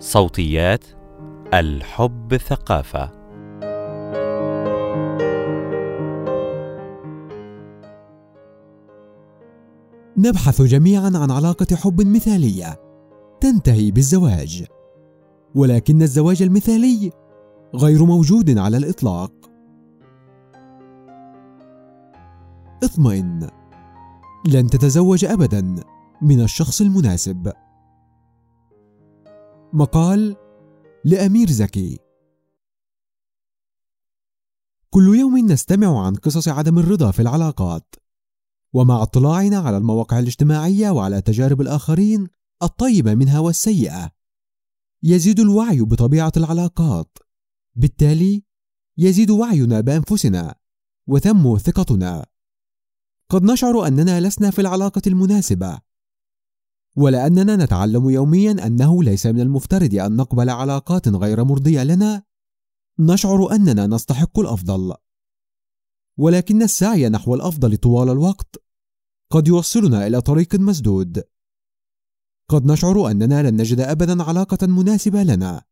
صوتيات الحب ثقافة. نبحث جميعا عن علاقة حب مثالية تنتهي بالزواج. ولكن الزواج المثالي غير موجود على الإطلاق. اطمئن. لن تتزوج أبدا من الشخص المناسب. مقال لأمير زكي. كل يوم نستمع عن قصص عدم الرضا في العلاقات ومع اطلاعنا على المواقع الاجتماعية وعلى تجارب الآخرين الطيبة منها والسيئة يزيد الوعي بطبيعة العلاقات. بالتالي يزيد وعينا بأنفسنا وتنمو ثقتنا. قد نشعر أننا لسنا في العلاقة المناسبة ولأننا نتعلم يوميا أنه ليس من المفترض أن نقبل علاقات غير مرضية لنا. نشعر أننا نستحق الأفضل. ولكن السعي نحو الأفضل طوال الوقت قد يوصلنا إلى طريق مسدود. قد نشعر أننا لن نجد أبدا علاقة مناسبة لنا.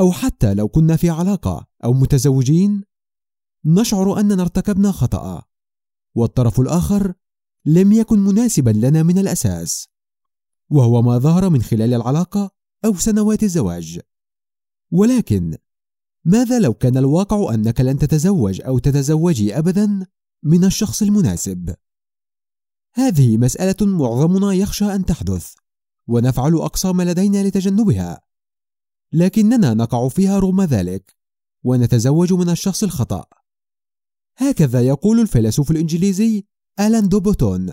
أو حتى لو كنا في علاقة أو متزوجين نشعر أننا ارتكبنا خطأ والطرف الآخر لم يكن مناسبا لنا من الأساس. وهو ما ظهر من خلال العلاقة أو سنوات الزواج. ولكن ماذا لو كان الواقع أنك لن تتزوج أو تتزوجي أبدا من الشخص المناسب؟ هذه مسألة معظمنا يخشى أن تحدث ونفعل أقصى ما لدينا لتجنبها. لكننا نقع فيها رغم ذلك ونتزوج من الشخص الخطأ. هكذا يقول الفيلسوف الإنجليزي آلان دو بوتون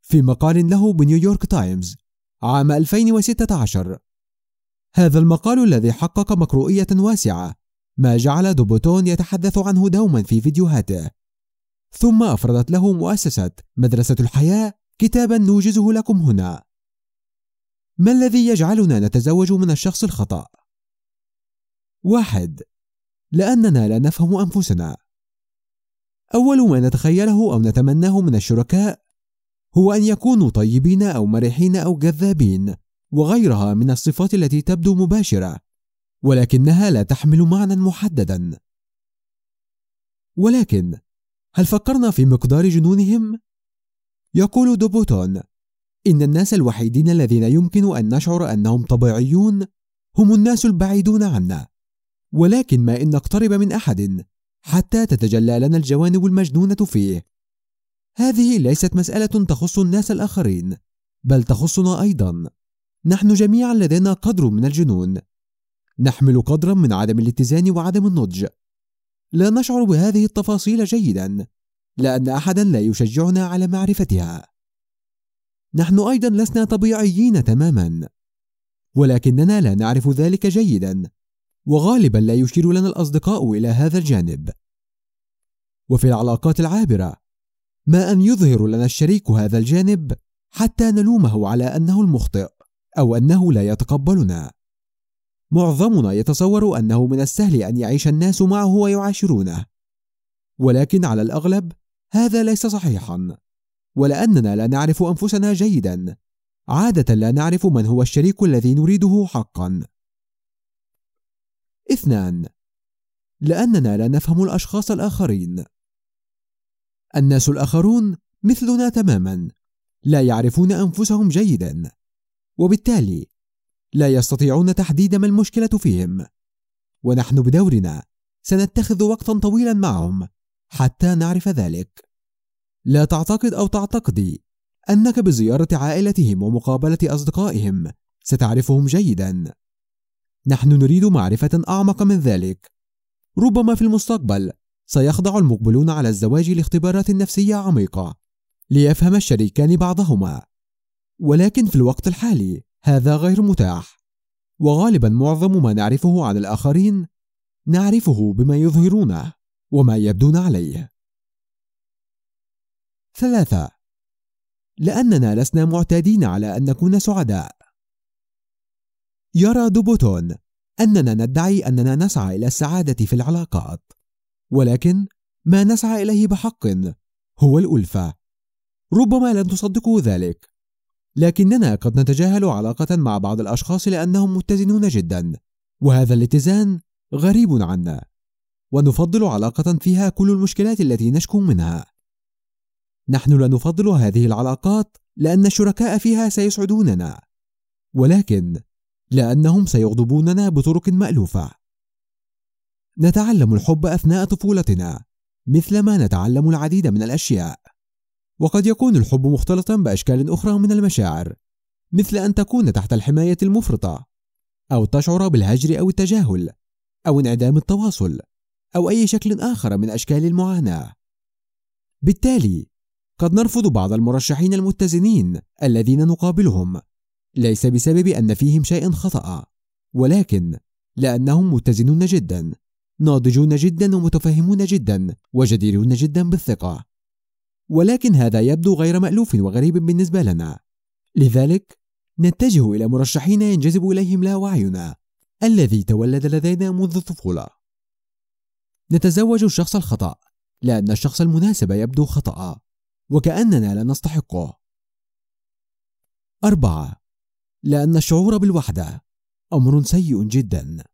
في مقال له بنيويورك تايمز. عام 2016 هذا المقال الذي حقق مقروئية واسعة ما جعل دوبوتون يتحدث عنه دوما في فيديوهاته. ثم أفردت له مؤسسة مدرسة الحياة كتابا نوجزه لكم هنا. ما الذي يجعلنا نتزوج من الشخص الخطأ؟ واحد لأننا لا نفهم أنفسنا. أول ما نتخيله أو نتمناه من الشركاء هو أن يكونوا طيبين أو مرحين أو جذابين وغيرها من الصفات التي تبدو مباشرة ولكنها لا تحمل معنى محددا. ولكن هل فكرنا في مقدار جنونهم؟ يقول دوبوتون إن الناس الوحيدين الذين يمكن أن نشعر أنهم طبيعيون هم الناس البعيدون عنا. ولكن ما إن نقترب من أحد حتى تتجلى لنا الجوانب المجنونة فيه. هذه ليست مسألة تخص الناس الآخرين بل تخصنا أيضا. نحن جميعا لدينا قدر من الجنون. نحمل قدرا من عدم الاتزان وعدم النضج. لا نشعر بهذه التفاصيل جيدا لأن أحدا لا يشجعنا على معرفتها. نحن أيضا لسنا طبيعيين تماما. ولكننا لا نعرف ذلك جيدا وغالبا لا يشير لنا الأصدقاء إلى هذا الجانب. وفي العلاقات العابرة ما أن يظهر لنا الشريك هذا الجانب حتى نلومه على أنه المخطئ أو أنه لا يتقبلنا. معظمنا يتصور أنه من السهل أن يعيش الناس معه ويعاشرونه. ولكن على الأغلب هذا ليس صحيحا. ولأننا لا نعرف أنفسنا جيدا. عادة لا نعرف من هو الشريك الذي نريده حقا. اثنان لأننا لا نفهم الأشخاص الآخرين. الناس الآخرون مثلنا تماما. لا يعرفون أنفسهم جيدا. وبالتالي لا يستطيعون تحديد ما المشكلة فيهم. ونحن بدورنا سنتخذ وقتا طويلا معهم حتى نعرف ذلك. لا تعتقد أو تعتقدي أنك بزيارة عائلتهم ومقابلة أصدقائهم ستعرفهم جيدا. نحن نريد معرفة أعمق من ذلك. ربما في المستقبل سيخضع المقبلون على الزواج لاختبارات نفسية عميقة ليفهم الشريكان بعضهما. ولكن في الوقت الحالي هذا غير متاح. وغالبا معظم ما نعرفه عن الآخرين نعرفه بما يظهرونه وما يبدون عليه. ثلاثة. لأننا لسنا معتادين على أن نكون سعداء. يرى دوبوتون أننا ندعي أننا نسعى إلى السعادة في العلاقات. ولكن ما نسعى إليه بحق هو الألفة. ربما لن تصدقوا ذلك. لكننا قد نتجاهل علاقة مع بعض الأشخاص لأنهم متزنون جدا وهذا الاتزان غريب عنا. ونفضل علاقة فيها كل المشكلات التي نشكو منها. نحن لا نفضل هذه العلاقات لأن الشركاء فيها سيسعدوننا ولكن لأنهم سيغضبوننا بطرق مألوفة. نتعلم الحب أثناء طفولتنا مثل ما نتعلم العديد من الأشياء. وقد يكون الحب مختلطا بأشكال أخرى من المشاعر مثل أن تكون تحت الحماية المفرطة أو تشعر بالهجر أو التجاهل أو انعدام التواصل أو أي شكل آخر من أشكال المعاناة. بالتالي قد نرفض بعض المرشحين المتزنين الذين نقابلهم ليس بسبب أن فيهم شيء خطأ ولكن لأنهم متزنون جدا. ناضجون جدا ومتفهمون جدا وجديرون جدا بالثقة. ولكن هذا يبدو غير مألوف وغريب بالنسبة لنا. لذلك نتجه إلى مرشحين ينجذب إليهم لا وعينا الذي تولد لدينا منذ الطفولة. نتزوج الشخص الخطأ لأن الشخص المناسب يبدو خطأ وكأننا لا نستحقه. أربعة لأن الشعور بالوحدة أمر سيء جدا.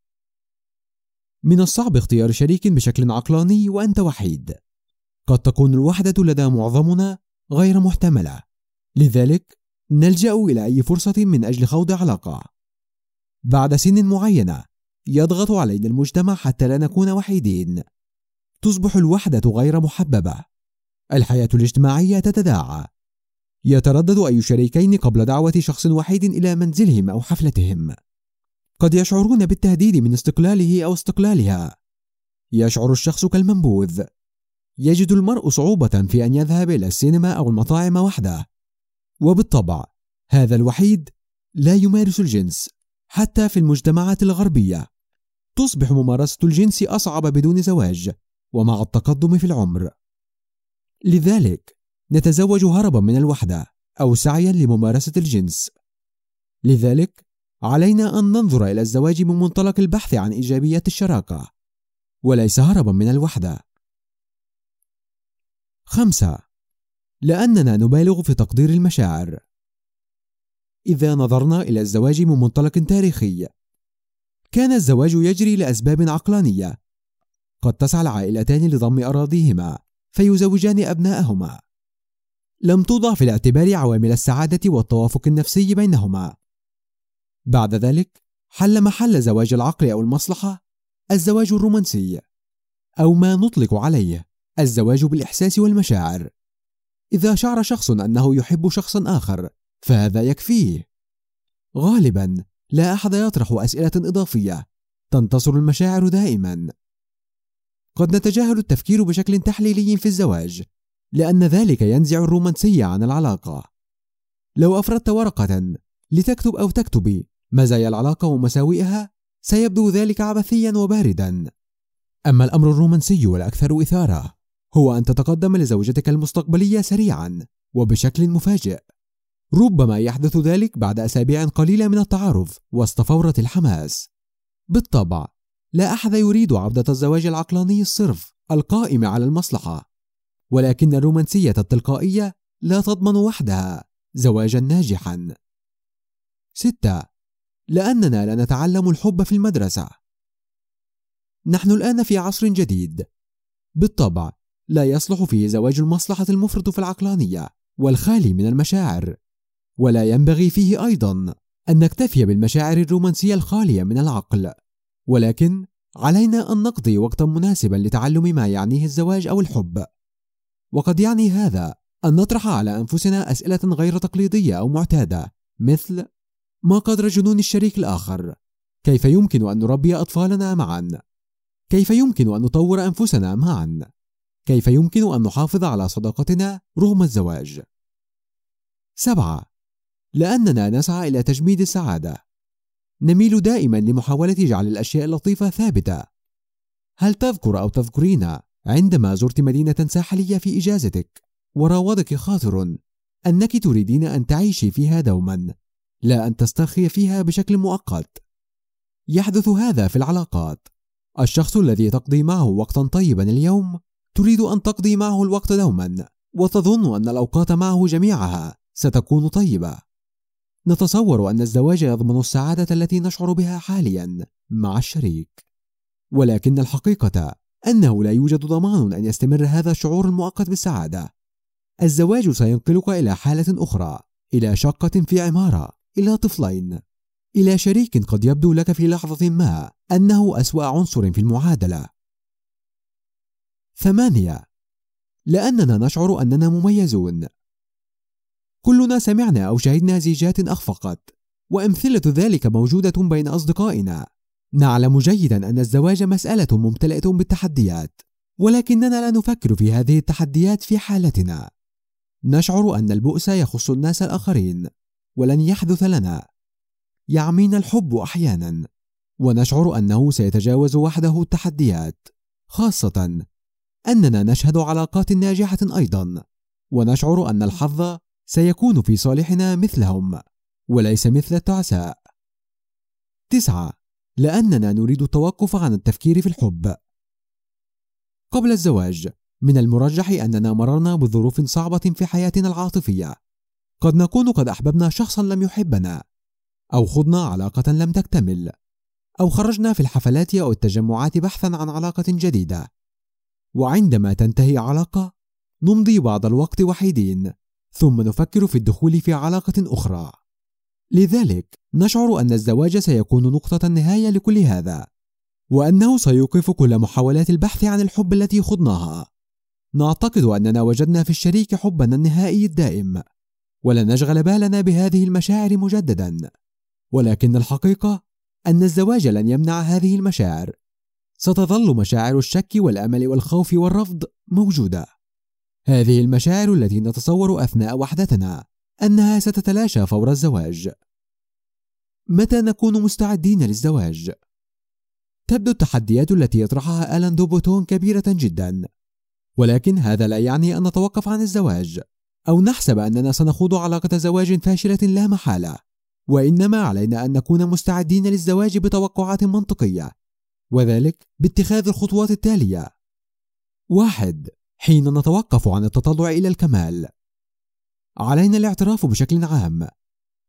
من الصعب اختيار شريك بشكل عقلاني وأنت وحيد. قد تكون الوحدة لدى معظمنا غير محتملة. لذلك نلجأ إلى أي فرصة من أجل خوض علاقة. بعد سن معينة يضغط علينا المجتمع حتى لا نكون وحيدين. تصبح الوحدة غير محببة. الحياة الاجتماعية تتداعى. يتردد أي شريكين قبل دعوة شخص وحيد إلى منزلهم أو حفلتهم. قد يشعرون بالتهديد من استقلاله أو استقلالها. يشعر الشخص كالمنبوذ. يجد المرء صعوبة في أن يذهب إلى السينما أو المطاعم وحده. وبالطبع هذا الوحيد لا يمارس الجنس حتى في المجتمعات الغربية. تصبح ممارسة الجنس أصعب بدون زواج ومع التقدم في العمر. لذلك نتزوج هربا من الوحدة أو سعيا لممارسة الجنس. لذلك علينا أن ننظر إلى الزواج من منطلق البحث عن إيجابية الشراكة وليس هربا من الوحدة. خمسة لأننا نبالغ في تقدير المشاعر. إذا نظرنا إلى الزواج من منطلق تاريخي كان الزواج يجري لأسباب عقلانية. قد تسعى العائلتان لضم أراضيهما فيزوجان أبناءهما. لم توضع في الاعتبار عوامل السعادة والتوافق النفسي بينهما. بعد ذلك حل محل زواج العقل أو المصلحة الزواج الرومانسي أو ما نطلق عليه الزواج بالإحساس والمشاعر. إذا شعر شخص أنه يحب شخصا آخر فهذا يكفيه. غالبا لا أحد يطرح أسئلة إضافية تنتصر المشاعر دائما. قد نتجاهل التفكير بشكل تحليلي في الزواج لأن ذلك ينزع الرومانسية عن العلاقة. لو أفردت ورقة لتكتب أو تكتبي مزايا العلاقة ومساوئها سيبدو ذلك عبثيا وباردا. أما الأمر الرومانسي والأكثر إثارة هو أن تتقدم لزوجتك المستقبلية سريعا وبشكل مفاجئ. ربما يحدث ذلك بعد أسابيع قليلة من التعارف واستفورة الحماس. بالطبع لا أحد يريد عبدة الزواج العقلاني الصرف القائم على المصلحة. ولكن الرومانسية التلقائية لا تضمن وحدها زواجا ناجحا. 6 لأننا لا نتعلم الحب في المدرسة. نحن الآن في عصر جديد. بالطبع لا يصلح فيه زواج المصلحة المفرط في العقلانية والخالي من المشاعر. ولا ينبغي فيه أيضا أن نكتفي بالمشاعر الرومانسية الخالية من العقل. ولكن علينا أن نقضي وقتا مناسبا لتعلم ما يعنيه الزواج أو الحب. وقد يعني هذا أن نطرح على أنفسنا أسئلة غير تقليدية أو معتادة مثل ما قدر جنون الشريك الآخر؟ كيف يمكن أن نربي أطفالنا معا؟ كيف يمكن أن نطور أنفسنا معا؟ كيف يمكن أن نحافظ على صداقتنا رغم الزواج؟ سبعة لأننا نسعى إلى تجميد السعادة نميل دائما لمحاولة جعل الأشياء اللطيفة ثابتة هل تذكر أو تذكرين عندما زرت مدينة ساحلية في إجازتك وراودك خاطر أنك تريدين أن تعيشي فيها دوما لا أن تسترخي فيها بشكل مؤقت. يحدث هذا في العلاقات. الشخص الذي تقضي معه وقتا طيبا اليوم تريد أن تقضي معه الوقت دوما وتظن أن الأوقات معه جميعها ستكون طيبة. نتصور أن الزواج يضمن السعادة التي نشعر بها حاليا مع الشريك. ولكن الحقيقة أنه لا يوجد ضمان أن يستمر هذا الشعور المؤقت بالسعادة. الزواج سينقلك إلى حالة أخرى إلى شقة في عمارة. إلى طفلين. إلى شريك قد يبدو لك في لحظة ما أنه أسوأ عنصر في المعادلة. ثمانية. لأننا نشعر أننا مميزون. كلنا سمعنا أو شهدنا زيجات أخفقت وأمثلة ذلك موجودة بين أصدقائنا. نعلم جيدا أن الزواج مسألة ممتلئة بالتحديات ولكننا لا نفكر في هذه التحديات في حالتنا. نشعر أن البؤس يخص الناس الآخرين. ولن يحدث لنا. يعمينا الحب أحيانا ونشعر أنه سيتجاوز وحده التحديات خاصة أننا نشهد علاقات ناجحة أيضا ونشعر أن الحظ سيكون في صالحنا مثلهم وليس مثل التعساء. تسعة لأننا نريد التوقف عن التفكير في الحب. قبل الزواج من المرجح أننا مررنا بظروف صعبة في حياتنا العاطفية. قد نكون قد أحببنا شخصا لم يحبنا أو خضنا علاقة لم تكتمل أو خرجنا في الحفلات أو التجمعات بحثا عن علاقة جديدة. وعندما تنتهي علاقة نمضي بعض الوقت وحيدين ثم نفكر في الدخول في علاقة أخرى. لذلك نشعر أن الزواج سيكون نقطة النهاية لكل هذا وأنه سيوقف كل محاولات البحث عن الحب التي خضناها. نعتقد أننا وجدنا في الشريك حبنا النهائي الدائم. ولن نشغل بالنا بهذه المشاعر مجددا. ولكن الحقيقة أن الزواج لن يمنع هذه المشاعر. ستظل مشاعر الشك والأمل والخوف والرفض موجودة. هذه المشاعر التي نتصور أثناء وحدتنا أنها ستتلاشى فور الزواج. متى نكون مستعدين للزواج؟ تبدو التحديات التي يطرحها ألان دوبوتون كبيرة جدا. ولكن هذا لا يعني أن نتوقف عن الزواج. أو نحسب أننا سنخوض علاقة زواج فاشلة لا محالة وإنما علينا أن نكون مستعدين للزواج بتوقعات منطقية وذلك باتخاذ الخطوات التالية واحد حين نتوقف عن التطلع إلى الكمال علينا الاعتراف بشكل عام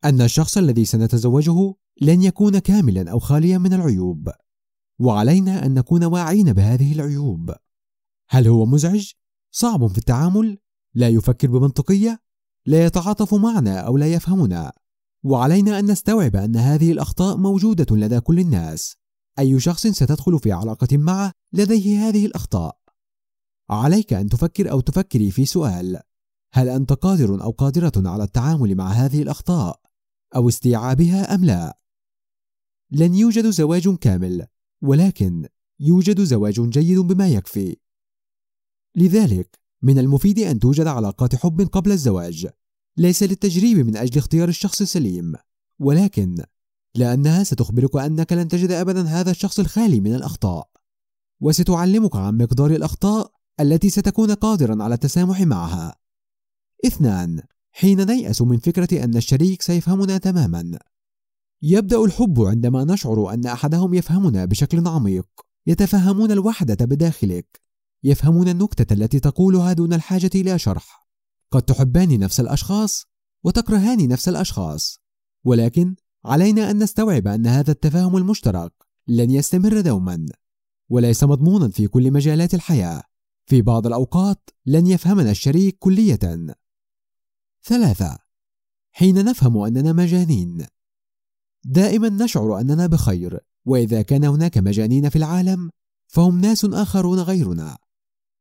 أن الشخص الذي سنتزوجه لن يكون كاملا أو خاليا من العيوب وعلينا أن نكون واعين بهذه العيوب هل هو مزعج؟ صعب في التعامل؟ لا يفكر بمنطقية؟ لا يتعاطف معنا أو لا يفهمنا. وعلينا أن نستوعب أن هذه الأخطاء موجودة لدى كل الناس. أي شخص ستدخل في علاقة معه لديه هذه الأخطاء؟ عليك أن تفكر أو تفكري في سؤال. هل أنت قادر أو قادرة على التعامل مع هذه الأخطاء؟ أو استيعابها أم لا؟ لن يوجد زواج كامل ولكن يوجد زواج جيد بما يكفي. لذلك من المفيد أن توجد علاقات حب قبل الزواج ليس للتجريب من أجل اختيار الشخص السليم. ولكن لأنها ستخبرك أنك لن تجد أبدا هذا الشخص الخالي من الأخطاء. وستعلمك عن مقدار الأخطاء التي ستكون قادرا على التسامح معها. اثنان حين نيأس من فكرة أن الشريك سيفهمنا تماما. يبدأ الحب عندما نشعر أن أحدهم يفهمنا بشكل عميق يتفهمون الوحدة بداخلك. يفهمون النكتة التي تقولها دون الحاجة إلى شرح. قد تحبان نفس الأشخاص وتكرهان نفس الأشخاص. ولكن علينا أن نستوعب أن هذا التفاهم المشترك لن يستمر دوما. وليس مضمونا في كل مجالات الحياة. في بعض الأوقات لن يفهمنا الشريك كلية. ثلاثة. حين نفهم أننا مجانين. دائما نشعر أننا بخير وإذا كان هناك مجانين في العالم فهم ناس آخرون غيرنا.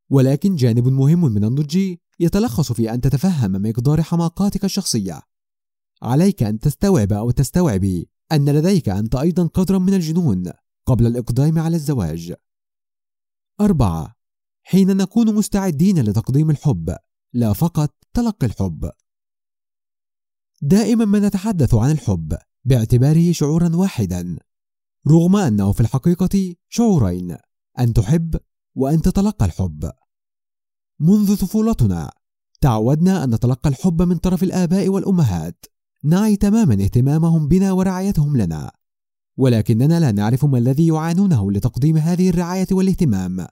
ولكن جانب مهم من النضج يتلخص في أن تتفهم مقدار حماقاتك الشخصية. عليك أن تستوعب أو تستوعبي أن لديك أنت أيضا قدرا من الجنون قبل الإقدام على الزواج. أربعة حين نكون مستعدين لتقديم الحب لا فقط تلقي الحب. دائما ما نتحدث عن الحب باعتباره شعورا واحدا رغم أنه في الحقيقة شعورين أن تحب وأن تتلقى الحب. منذ طفولتنا تعودنا أن نتلقى الحب من طرف الآباء والأمهات. نعي تماما اهتمامهم بنا ورعايتهم لنا. ولكننا لا نعرف ما الذي يعانونه لتقديم هذه الرعاية والاهتمام.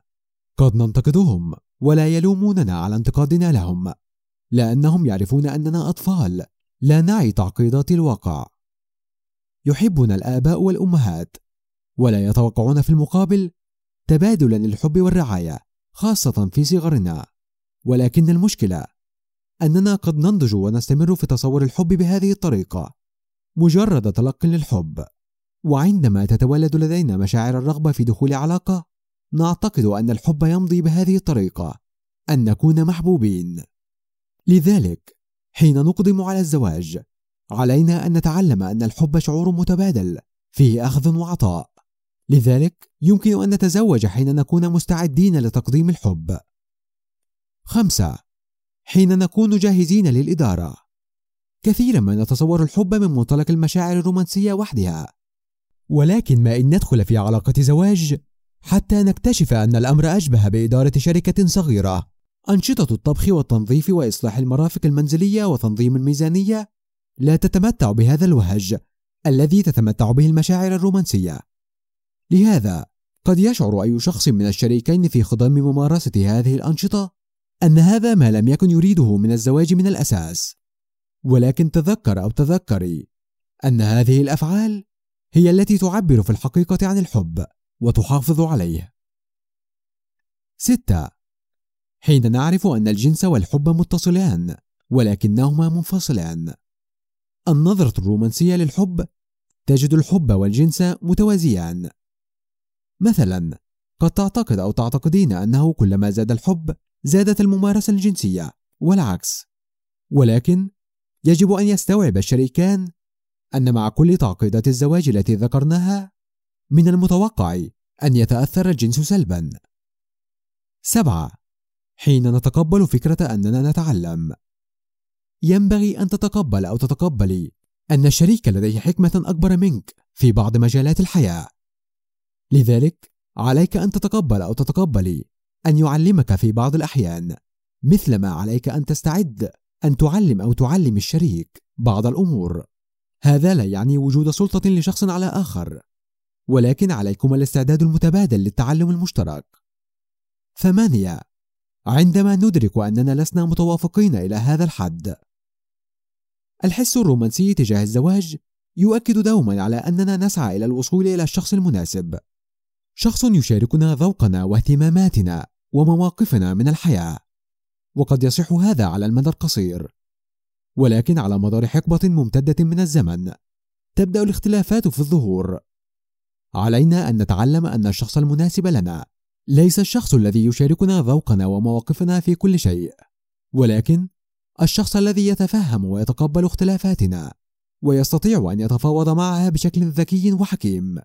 قد ننتقدهم ولا يلوموننا على انتقادنا لهم. لأنهم يعرفون أننا أطفال. لا نعي تعقيدات الواقع. يحبنا الآباء والأمهات. ولا يتوقعون في المقابل تبادلا للحب والرعاية خاصة في صغرنا. ولكن المشكلة أننا قد ننضج ونستمر في تصور الحب بهذه الطريقة. مجرد تلق للحب. وعندما تتولد لدينا مشاعر الرغبة في دخول علاقة نعتقد أن الحب يمضي بهذه الطريقة أن نكون محبوبين. لذلك حين نقدم على الزواج علينا أن نتعلم أن الحب شعور متبادل فيه أخذ وعطاء. لذلك يمكن أن نتزوج حين نكون مستعدين لتقديم الحب. خمسة حين نكون جاهزين للإدارة. كثيرا ما نتصور الحب من منطلق المشاعر الرومانسية وحدها. ولكن ما إن ندخل في علاقة زواج حتى نكتشف أن الأمر أشبه بإدارة شركة صغيرة. أنشطة الطبخ والتنظيف وإصلاح المرافق المنزلية وتنظيم الميزانية لا تتمتع بهذا الوهج الذي تتمتع به المشاعر الرومانسية. لهذا قد يشعر أي شخص من الشريكين في خضم ممارسة هذه الأنشطة أن هذا ما لم يكن يريده من الزواج من الأساس ولكن تذكر أو تذكري أن هذه الأفعال هي التي تعبر في الحقيقة عن الحب وتحافظ عليه. 6. حين نعرف أن الجنس والحب متصلان ولكنهما منفصلان. النظرة الرومانسية للحب تجد الحب والجنس متوازيان. مثلا قد تعتقد أو تعتقدين أنه كلما زاد الحب زادت الممارسة الجنسية والعكس. ولكن يجب أن يستوعب الشريكان أن مع كل تعقيدات الزواج التي ذكرناها من المتوقع أن يتأثر الجنس سلبا. سبعة حين نتقبل فكرة أننا نتعلم ينبغي أن تتقبل أو تتقبلي أن الشريك لديه حكمة أكبر منك في بعض مجالات الحياة. لذلك عليك أن تتقبل أو تتقبلي أن يعلمك في بعض الأحيان مثلما عليك أن تستعد أن تعلم أو تعلم الشريك بعض الأمور. هذا لا يعني وجود سلطة لشخص على آخر، ولكن عليكم الاستعداد المتبادل للتعلم المشترك. ثمانية: عندما ندرك أننا لسنا متوافقين إلى هذا الحد. الحس الرومانسي تجاه الزواج يؤكد دوما على أننا نسعى إلى الوصول إلى الشخص المناسب. شخص يشاركنا ذوقنا واهتماماتنا ومواقفنا من الحياة. وقد يصح هذا على المدى القصير ولكن على مدار حقبة ممتدة من الزمن تبدأ الاختلافات في الظهور. علينا أن نتعلم أن الشخص المناسب لنا ليس الشخص الذي يشاركنا ذوقنا ومواقفنا في كل شيء. ولكن الشخص الذي يتفهم ويتقبل اختلافاتنا ويستطيع أن يتفاوض معها بشكل ذكي وحكيم.